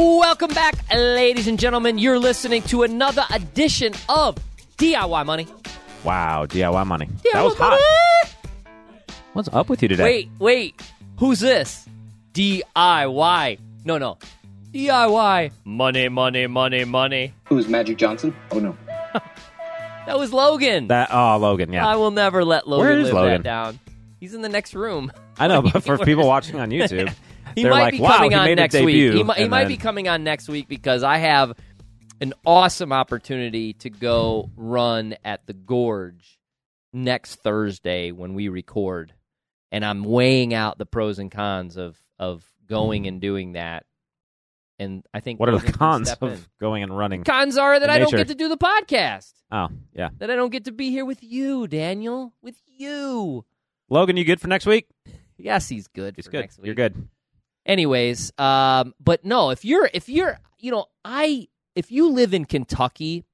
Welcome back, ladies and gentlemen. You're listening to another edition of DIY Money. Wow, DIY Money. DIY that was hot. Money. What's up with you today? Wait, wait. Who's this? DIY. No, no. DIY. Money, money, money, money. Who's Magic Johnson? Oh no. That was Logan. That oh Logan, yeah. I will never let Logan Where is live Logan? that down. He's in the next room. I know, but for people watching on YouTube, He they're might like, be wow, coming on next week. He, might, he might then- be coming on next week because I have an awesome opportunity to go run at the Gorge next Thursday when we record, and I'm weighing out the pros and cons of of going and doing that. And I think What are the cons of in. going and running? cons are that I don't get to do the podcast. Oh, yeah. That I don't get to be here with you, Daniel. With you. Logan, you good for next week? Yes, he's good. He's for good. Next week. You're good. Anyways um but no if you're if you're you know i if you live in kentucky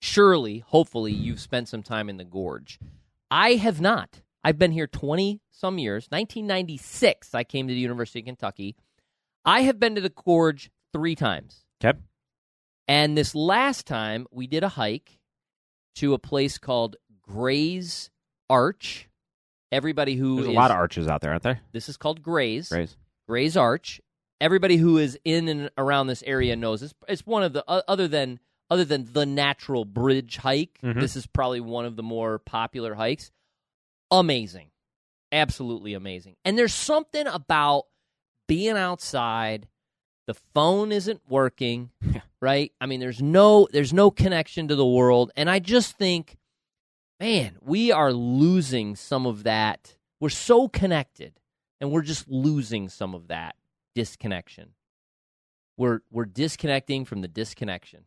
surely hopefully you've spent some time in the gorge. I have not. I've been here 20 some years 1996 i came to the university of kentucky. I have been to the gorge three times. Okay. and this last time we did a hike to a place called gray's arch. Everybody who There's a is- lot of arches out there, aren't there? this is called gray's. Grace. Gray's Arch. Everybody who is in and around this area knows this. It's one of the other than other than the natural bridge hike. Mhm. This is probably one of the more popular hikes. Amazing, absolutely amazing. And there's something about being outside. The phone isn't working, right? I mean, there's no there's no connection to the world, and I just think, man, we are losing some of that. We're so connected and we're just losing some of that disconnection. We're we're disconnecting from the disconnection.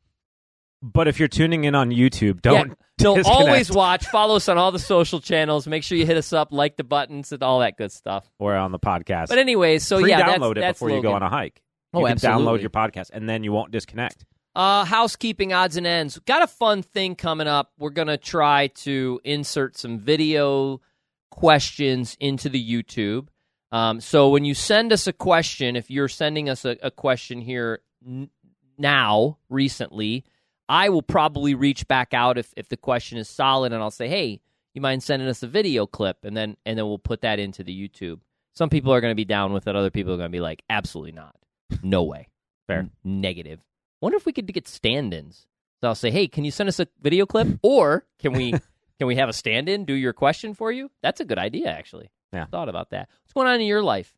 But if you're tuning in on YouTube, don't Yeah, disconnect. always watch. Follow us on all the social channels. Make sure you hit us up, like the buttons, and all that good stuff. or on the podcast. But anyways, so yeah, that's, Pre-download it that's before you go on a hike. Oh, you can download your podcast, and then you won't disconnect. Uh, housekeeping odds and ends. Got a fun thing coming up. We're gonna try to insert some video questions into the YouTube. Um, so when you send us a question, if you're sending us a, a question here n- now, recently, I will probably reach back out if, if the question is solid, and I'll say, "Hey, you mind sending us a video clip?" And then and then we'll put that into the YouTube. Some people are going to be down with it. Other people are going to be like, "Absolutely not, no way." Fair. Negative. Wonder if we could get stand-ins. So I'll say, "Hey, can you send us a video clip, or can we can we have a stand-in do your question for you?" That's a good idea, actually. Yeah. thought about that. What's going on in your life?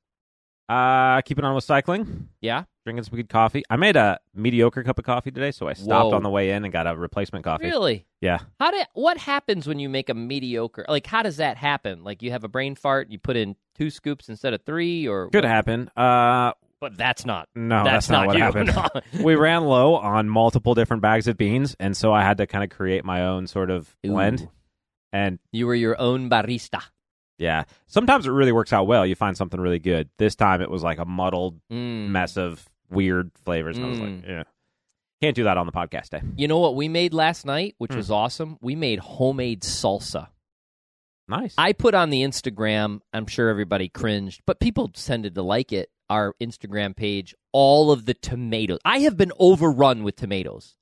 Uh, keeping on with cycling, Yeah, drinking some good coffee. I made a mediocre cup of coffee today, so I stopped Whoa. on the way in and got a replacement coffee. really. Yeah. How did what happens when you make a mediocre? Like, how does that happen? Like, you have a brain fart, you put in two scoops instead of three, or Could happen. Uh, But that's not. no, that's, that's, not, what you. happened. No. we ran low on multiple different bags of beans, and so I had to kind of create my own sort of blend. Ooh. And You were your own barista. Yeah, sometimes it really works out well. You find something really good. This time it was like a muddled Mm. mess of weird flavors. And I was like, Mm. yeah, can't do that on the podcast day. You know what we made last night, which Hmm. was awesome? We made homemade salsa. Nice. I put on the Instagram, I'm sure everybody cringed, but people tended to like it. Our Instagram page, all of the tomatoes. I have been overrun with tomatoes.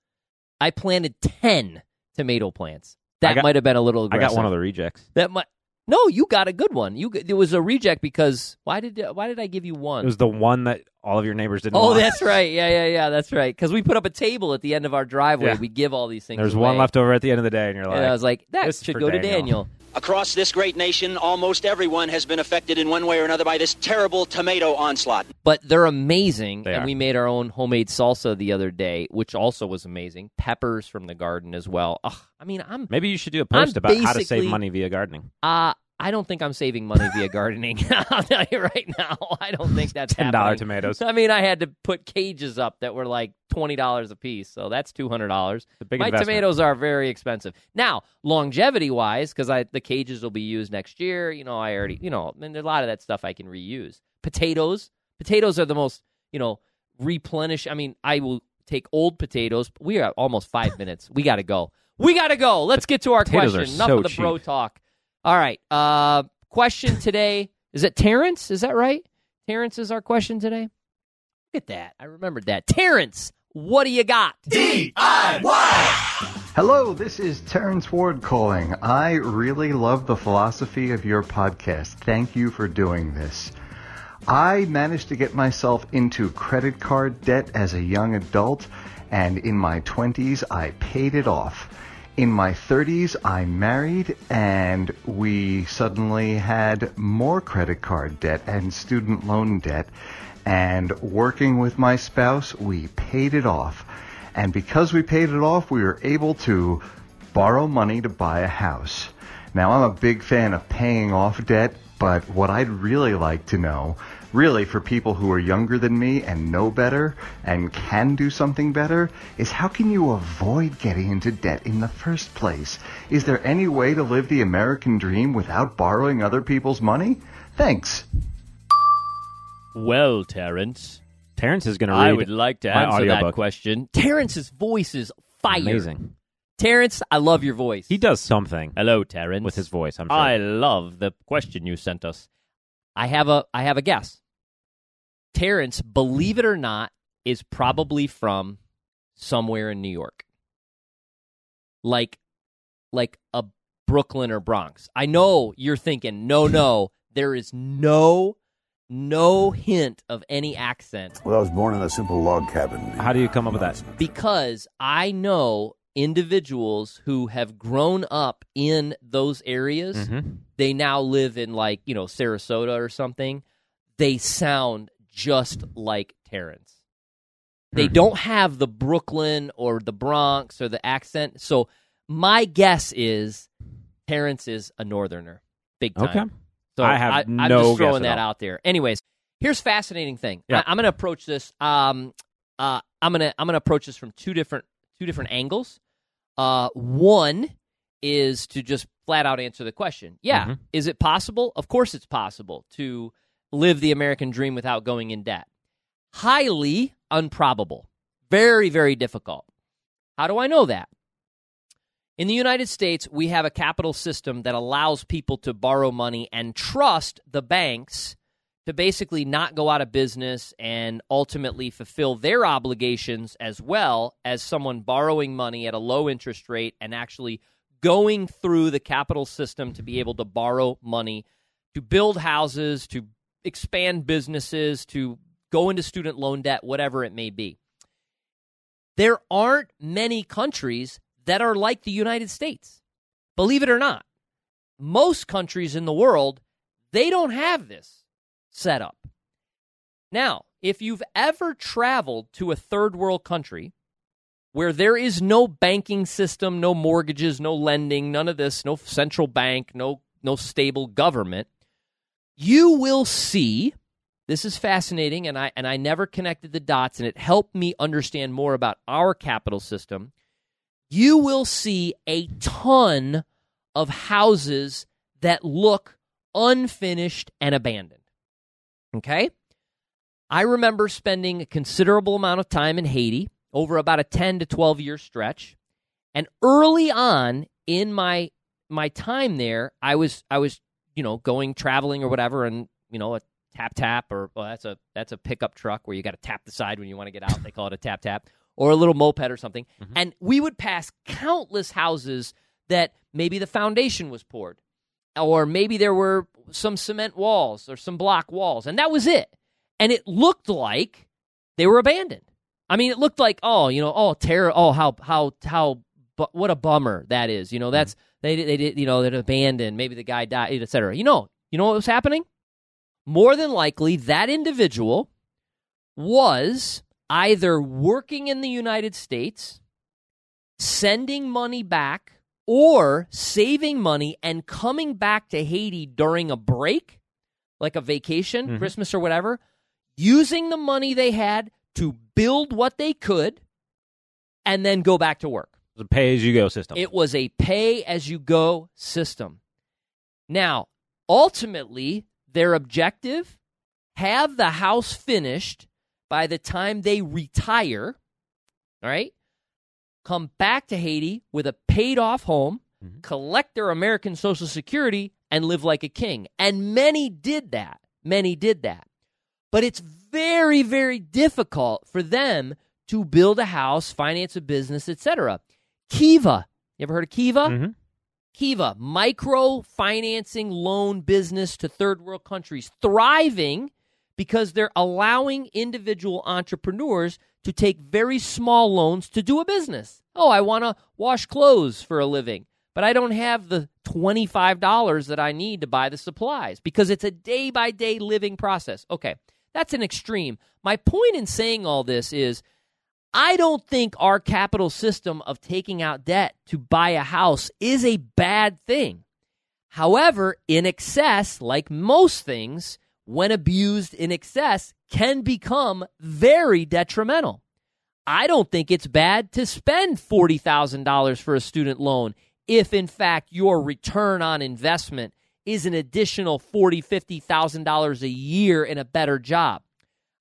I planted 10 tomato plants. That got- might have been a little I got one of the rejects. That might No, you got a good one. You it was a reject because why did why did I give you one? It was the one that all of your neighbors didn't Oh, want. that's right. Yeah, yeah, yeah. That's right. Because we put up a table at the end of our driveway. Yeah. We give all these things. There's away. one left over at the end of the day, and you're like, and I was like, that should go to Daniel." Daniel. Across this great nation, almost everyone has been affected in one way or another by this terrible tomato onslaught. But they're amazing, They and are. we made our own homemade salsa the other day, which also was amazing. Peppers from the garden as well. Ugh, I mean, I'm maybe you should do a post I'm about how to save money via gardening. uh I don't think I'm saving money via gardening. I'll tell you right now. I don't think that's Ten dollar tomatoes. I mean, I had to put cages up that were like twenty dollars a piece, so that's two hundred dollars. My investment. tomatoes are very expensive now, longevity wise, because I the cages will be used next year. You know, I already, you know, and there's a lot of that stuff I can reuse. Potatoes, potatoes are the most, you know, replenish. I mean, I will take old potatoes. We are almost five minutes. We got to go. We got to go. Let's get to our Potatoes question. Enough so of the bro talk. All right. Uh, question today is it Terrence? Is that right? Terrence is our question today. Look at that. I remembered that. Terrence, what do you got? DIY! Hello, this is Terrence Ward calling. I really love the philosophy of your podcast. Thank you for doing this. I managed to get myself into credit card debt as a young adult, and in my 20s, I paid it off. In my 30s, I married, and we suddenly had more credit card debt and student loan debt. And working with my spouse, we paid it off. And because we paid it off, we were able to borrow money to buy a house. Now, I'm a big fan of paying off debt, but what I'd really like to know, really for people who are younger than me and know better and can do something better, is how can you avoid getting into debt in the first place? Is there any way to live the American dream without borrowing other people's money? Thanks. Well, Terrence, Terrence is going to read. I would like to my answer that question. Terrence's voice is fire. Amazing. Terrence, I love your voice. He does something Hello, Terrence. with his voice. I'm sure. I love the question you sent us. I have a I have a guess. Terrence, believe it or not, is probably from somewhere in New York. Like like a Brooklyn or Bronx. I know you're thinking, no, no, there is no no hint of any accent Well, I was born in a simple log cabin. How do you come up with that? because I know individuals who have grown up in those areas. Mhm. They now live in like, you know, Sarasota or something. They sound just like Terrence. They Hmm. don't have the Brooklyn or the Bronx or the accent. So my guess is Terrence is a northerner. Big time. Okay. So I have am no just throwing that out there. Anyways, here's fascinating thing. Yeah. I, am going to approach this. Um, uh, I'm gonna I'm gonna approach this from two different two different angles. Uh, one is to just flat out answer the question. Yeah, Mhm. is it possible? Of course, it's possible to live the American dream without going in debt. Highly improbable. Very very difficult. How do I know that? In the United States, we have a capital system that allows people to borrow money and trust the banks to basically not go out of business and ultimately fulfill their obligations as well as someone borrowing money at a low interest rate and actually going through the capital system to be able to borrow money to build houses, to expand businesses, to go into student loan debt, whatever it may be. There aren't many countries that are like the United States. Believe it or not, most countries in the world, they don't have this set up. Now, if you've ever traveled to a third world country where there is no banking system, no mortgages, no lending, none of this, no central bank, no no stable government, you will see this is fascinating and I and I never connected the dots and it helped me understand more about our capital system. You will see a ton of houses that look unfinished and abandoned. Okay? I remember spending a considerable amount of time in Haiti over about a 10 to 12 year stretch. And early on in my my time there, I was I was, you know, going traveling or whatever and, you know, a tap tap or well, that's a that's a pickup truck where you got to tap the side when you want to get out. They call it a tap tap or a little moped or something. Mm-hmm. And we would pass countless houses that maybe the foundation was poured or maybe there were some cement walls or some block walls and that was it and it looked like they were abandoned i mean it looked like oh you know oh terror oh how how how bu- what a bummer that is you know that's mm-hmm. They they did you know they're abandoned maybe the guy died etc you know you know what was happening more than likely that individual was either working in the united states sending money back or saving money and coming back to Haiti during a break, like a vacation, Mhm. Christmas or whatever, using the money they had to build what they could and then go back to work. Pay as you go system. It was a pay as you go system. Now, ultimately, their objective have the house finished by the time they retire, all right? Come back to Haiti with a paid off home, Mhm. collect their American Social Security, and live like a king. And many did that. Many did that. But it's very, very difficult for them to build a house, finance a business, etc. Kiva, you ever heard of Kiva? Mhm. Kiva, micro financing loan business to third world countries, thriving because they're allowing individual entrepreneurs to take very small loans to do a business. Oh, I want to wash clothes for a living, but I don't have the $25 that I need to buy the supplies because it's a day by day living process. Okay, that's an extreme. My point in saying all this is I don't think our capital system of taking out debt to buy a house is a bad thing. However, in excess, like most things, when abused in excess, can become very detrimental. I don't think it's bad to spend $40,000 for a student loan if, in fact, your return on investment is an additional $40,000, $50,000 a year in a better job.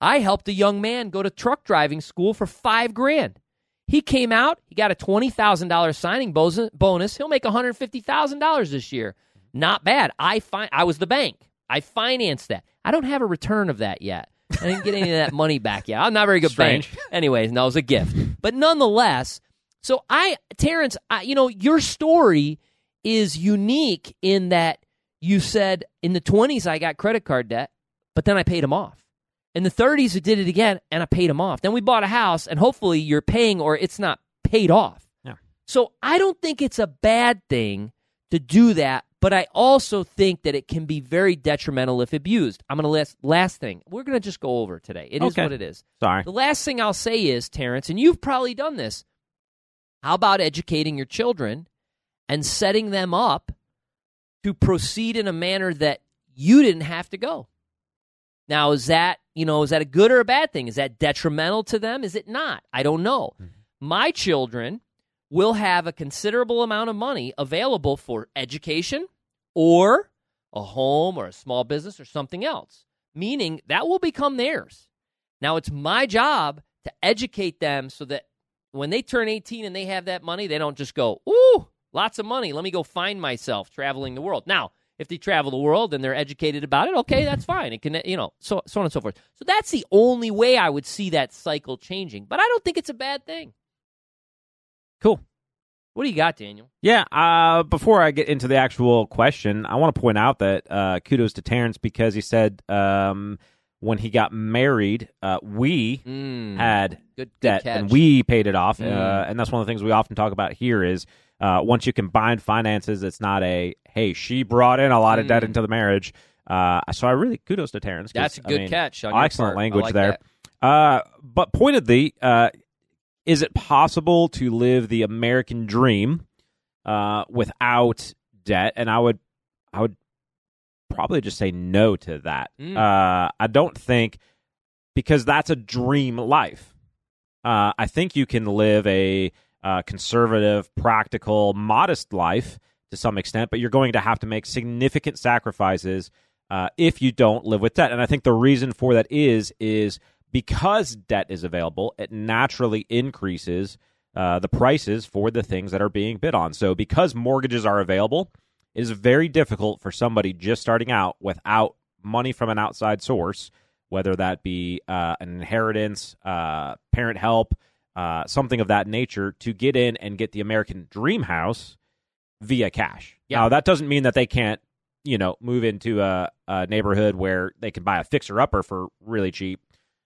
I helped a young man go to truck driving school for five grand. He came out, he got a $20,000 signing bonus. He'll make $150,000 this year. Not bad. I fi- I was the bank. I financed that. I don't have a return of that yet. I didn't get any of that money back yet. I'm not a very good Strange. bank. Anyways, no, it was a gift. But nonetheless, so I, Terrence, I, you know, your story is unique in that you said in the 20s I got credit card debt, but then I paid them off. In the 30s, we did it again and I paid them off. Then we bought a house, and hopefully you're paying or it's not paid off. Yeah. So I don't think it's a bad thing to do that, but I also think that it can be very detrimental if abused. I'm going to last last thing. We're going to just go over today. It is Okay. what it is. Sorry. The last thing I'll say is, Terrence, and you've probably done this. How about educating your children and setting them up to proceed in a manner that you didn't have to go? Now, is that, you know, is that a good or a bad thing? Is that detrimental to them? Is it not? I don't know. Hmm. My children will have a considerable amount of money available for education or a home or a small business or something else, meaning that will become theirs. Now, it's my job to educate them so that when they turn 18 and they have that money, they don't just go, ooh, lots of money. Let me go find myself traveling the world. Now, if they travel the world and they're educated about it, okay, that's fine. It can, you know, so, so on and so forth. So that's the only way I would see that cycle changing. But I don't think it's a bad thing. Cool. What do you got, Daniel? Yeah. Uh, before I get into the actual question, I want to point out that uh, kudos to Terrence because he said um, when he got married, uh, we Mm, had good, good debt catch. and we paid it off. Uh, Mm. and that's one of the things we often talk about here is uh, once you combine finances, it's not a hey she brought in a lot of debt Mm. into the marriage. Uh, so I really kudos to Terrence. That's a good mean, catch. Excellent part. I language like there. Uh, but pointedly, uh, is it possible to live the American dream uh, without debt? And I would, I would probably just say no to that. Mm. Uh, I don't think because that's a dream life. Uh, I think you can live a uh, conservative, practical, modest life to some extent, but you're going to have to make significant sacrifices uh, if you don't live with debt. And I think the reason for that is is because debt is available, it naturally increases uh, the prices for the things that are being bid on. So because mortgages are available, it is very difficult for somebody just starting out without money from an outside source, whether that be uh, an inheritance, uh, parent help, uh, something of that nature, to get in and get the American dream house via cash. Yeah. Now that doesn't mean that they can't, you know, move into a, a neighborhood where they can buy a fixer upper for really cheap,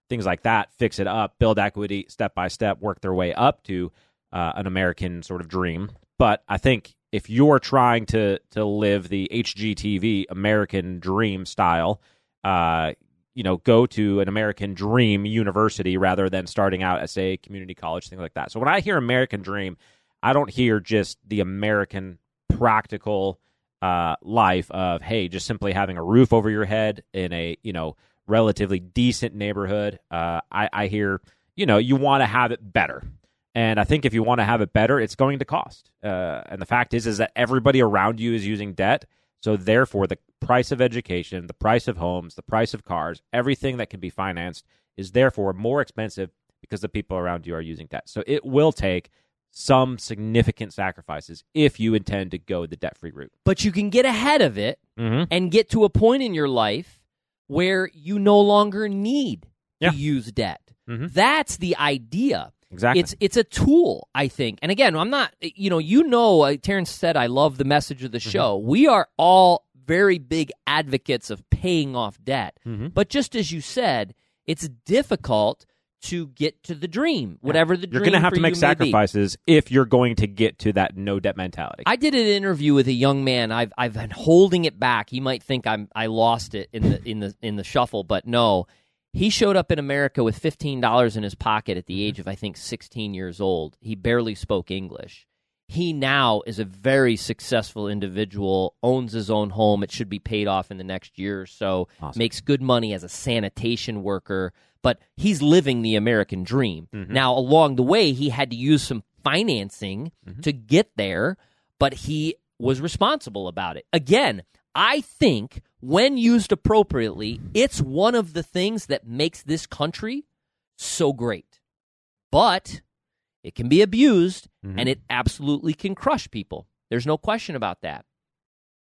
things like that, fix it up, build equity step by step, work their way up to uh, an American sort of dream. But I think if you're trying to to live the HGTV American dream style, uh, you know, go to an American dream university rather than starting out at say community college, things like that. So when I hear American dream, I don't hear just the American practical uh, life of hey, just simply having a roof over your head in a you know relatively decent neighborhood. Uh, I, I hear you know you want to have it better, and I think if you want to have it better, it's going to cost. Uh, and the fact is, is that everybody around you is using debt, so therefore the price of education, the price of homes, the price of cars, everything that can be financed is therefore more expensive because the people around you are using debt. So it will take some significant sacrifices if you intend to go the debt free route. But you can get ahead of it Mm-hmm. and get to a point in your life where you no longer need Yeah. to use debt. Mhm. That's the idea. Exactly. It's it's a tool, I think. And again, I'm not. You know, you know, uh, Terrence said I love the message of the Mm-hmm. show. We are all very big advocates of paying off debt, Mhm. but just as you said, it's difficult to get to the dream, whatever the You're going to have to make sacrifices if you're going to get to that no debt mentality. I did an interview with a young man. I've I've been holding it back. He might think I'm I lost it in the in the in the shuffle, but no. He showed up in America with fifteen dollars in his pocket at the age of I think sixteen years old. He barely spoke English. He now is a very successful individual, owns his own home. It should be paid off in the next year or so. Awesome. Makes good money as a sanitation worker, but he's living the American dream. Mm-hmm. Now, along the way, he had to use some financing mm-hmm. to get there, but he was responsible about it. Again, I think when used appropriately, it's one of the things that makes this country so great. But it can be abused Mhm. and it absolutely can crush people. There's no question about that.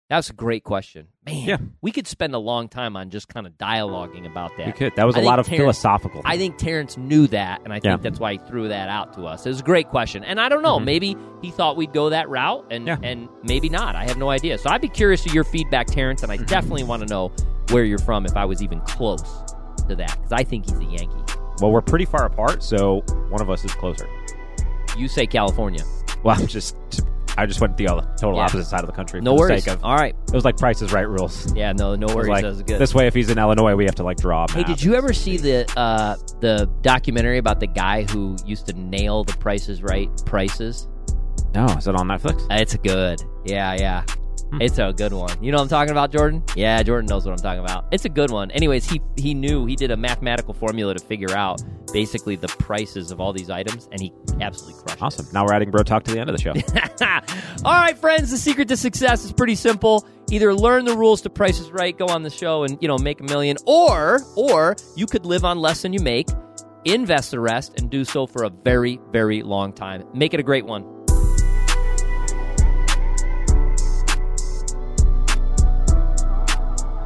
That's a great question. Man, Yeah. we could spend a long time on just kind of dialoguing about that. we could. That was I a lot of Terrence- philosophical. I think Terrence knew that, and I think Yeah. that's why he threw that out to us. It was a great question, and I don't know. Mhm. Maybe he thought we'd go that route, and Yeah. and maybe not. I have no idea. So I'd be curious to your feedback, Terrence, and I Mm-hmm. definitely want to know where you're from if I was even close to that, because I think he's a Yankee. well, we're pretty far apart, so one of us is closer. You say California. Well, I'm just. I just went the other, total Yeah. opposite side of the country. No worries. Of, All right. it was like Price is Right rules. Yeah. No. No worries. like, that was good. This way, if he's in Illinois, we have to like draw. Hey, did you ever see- the uh, the documentary about the guy who used to nail the Price is Right prices? No, is it on Netflix? It's good. Yeah, yeah. Hmm. It's a good one. You know what I'm talking about, Jordan? Yeah, Jordan knows what I'm talking about. It's a good one. Anyways, he he knew he did a mathematical formula to figure out basically the prices of all these items, and he absolutely crushed Awesome. Now we're adding Bro Talk to the end of the show. all right, friends. The secret to success is pretty simple. Either learn the rules to Price is Right, go on the show, and you know make a million, or or you could live on less than you make, invest the rest, and do so for a very very long time. Make it a great one.